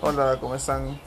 Hola, ¿cómo están?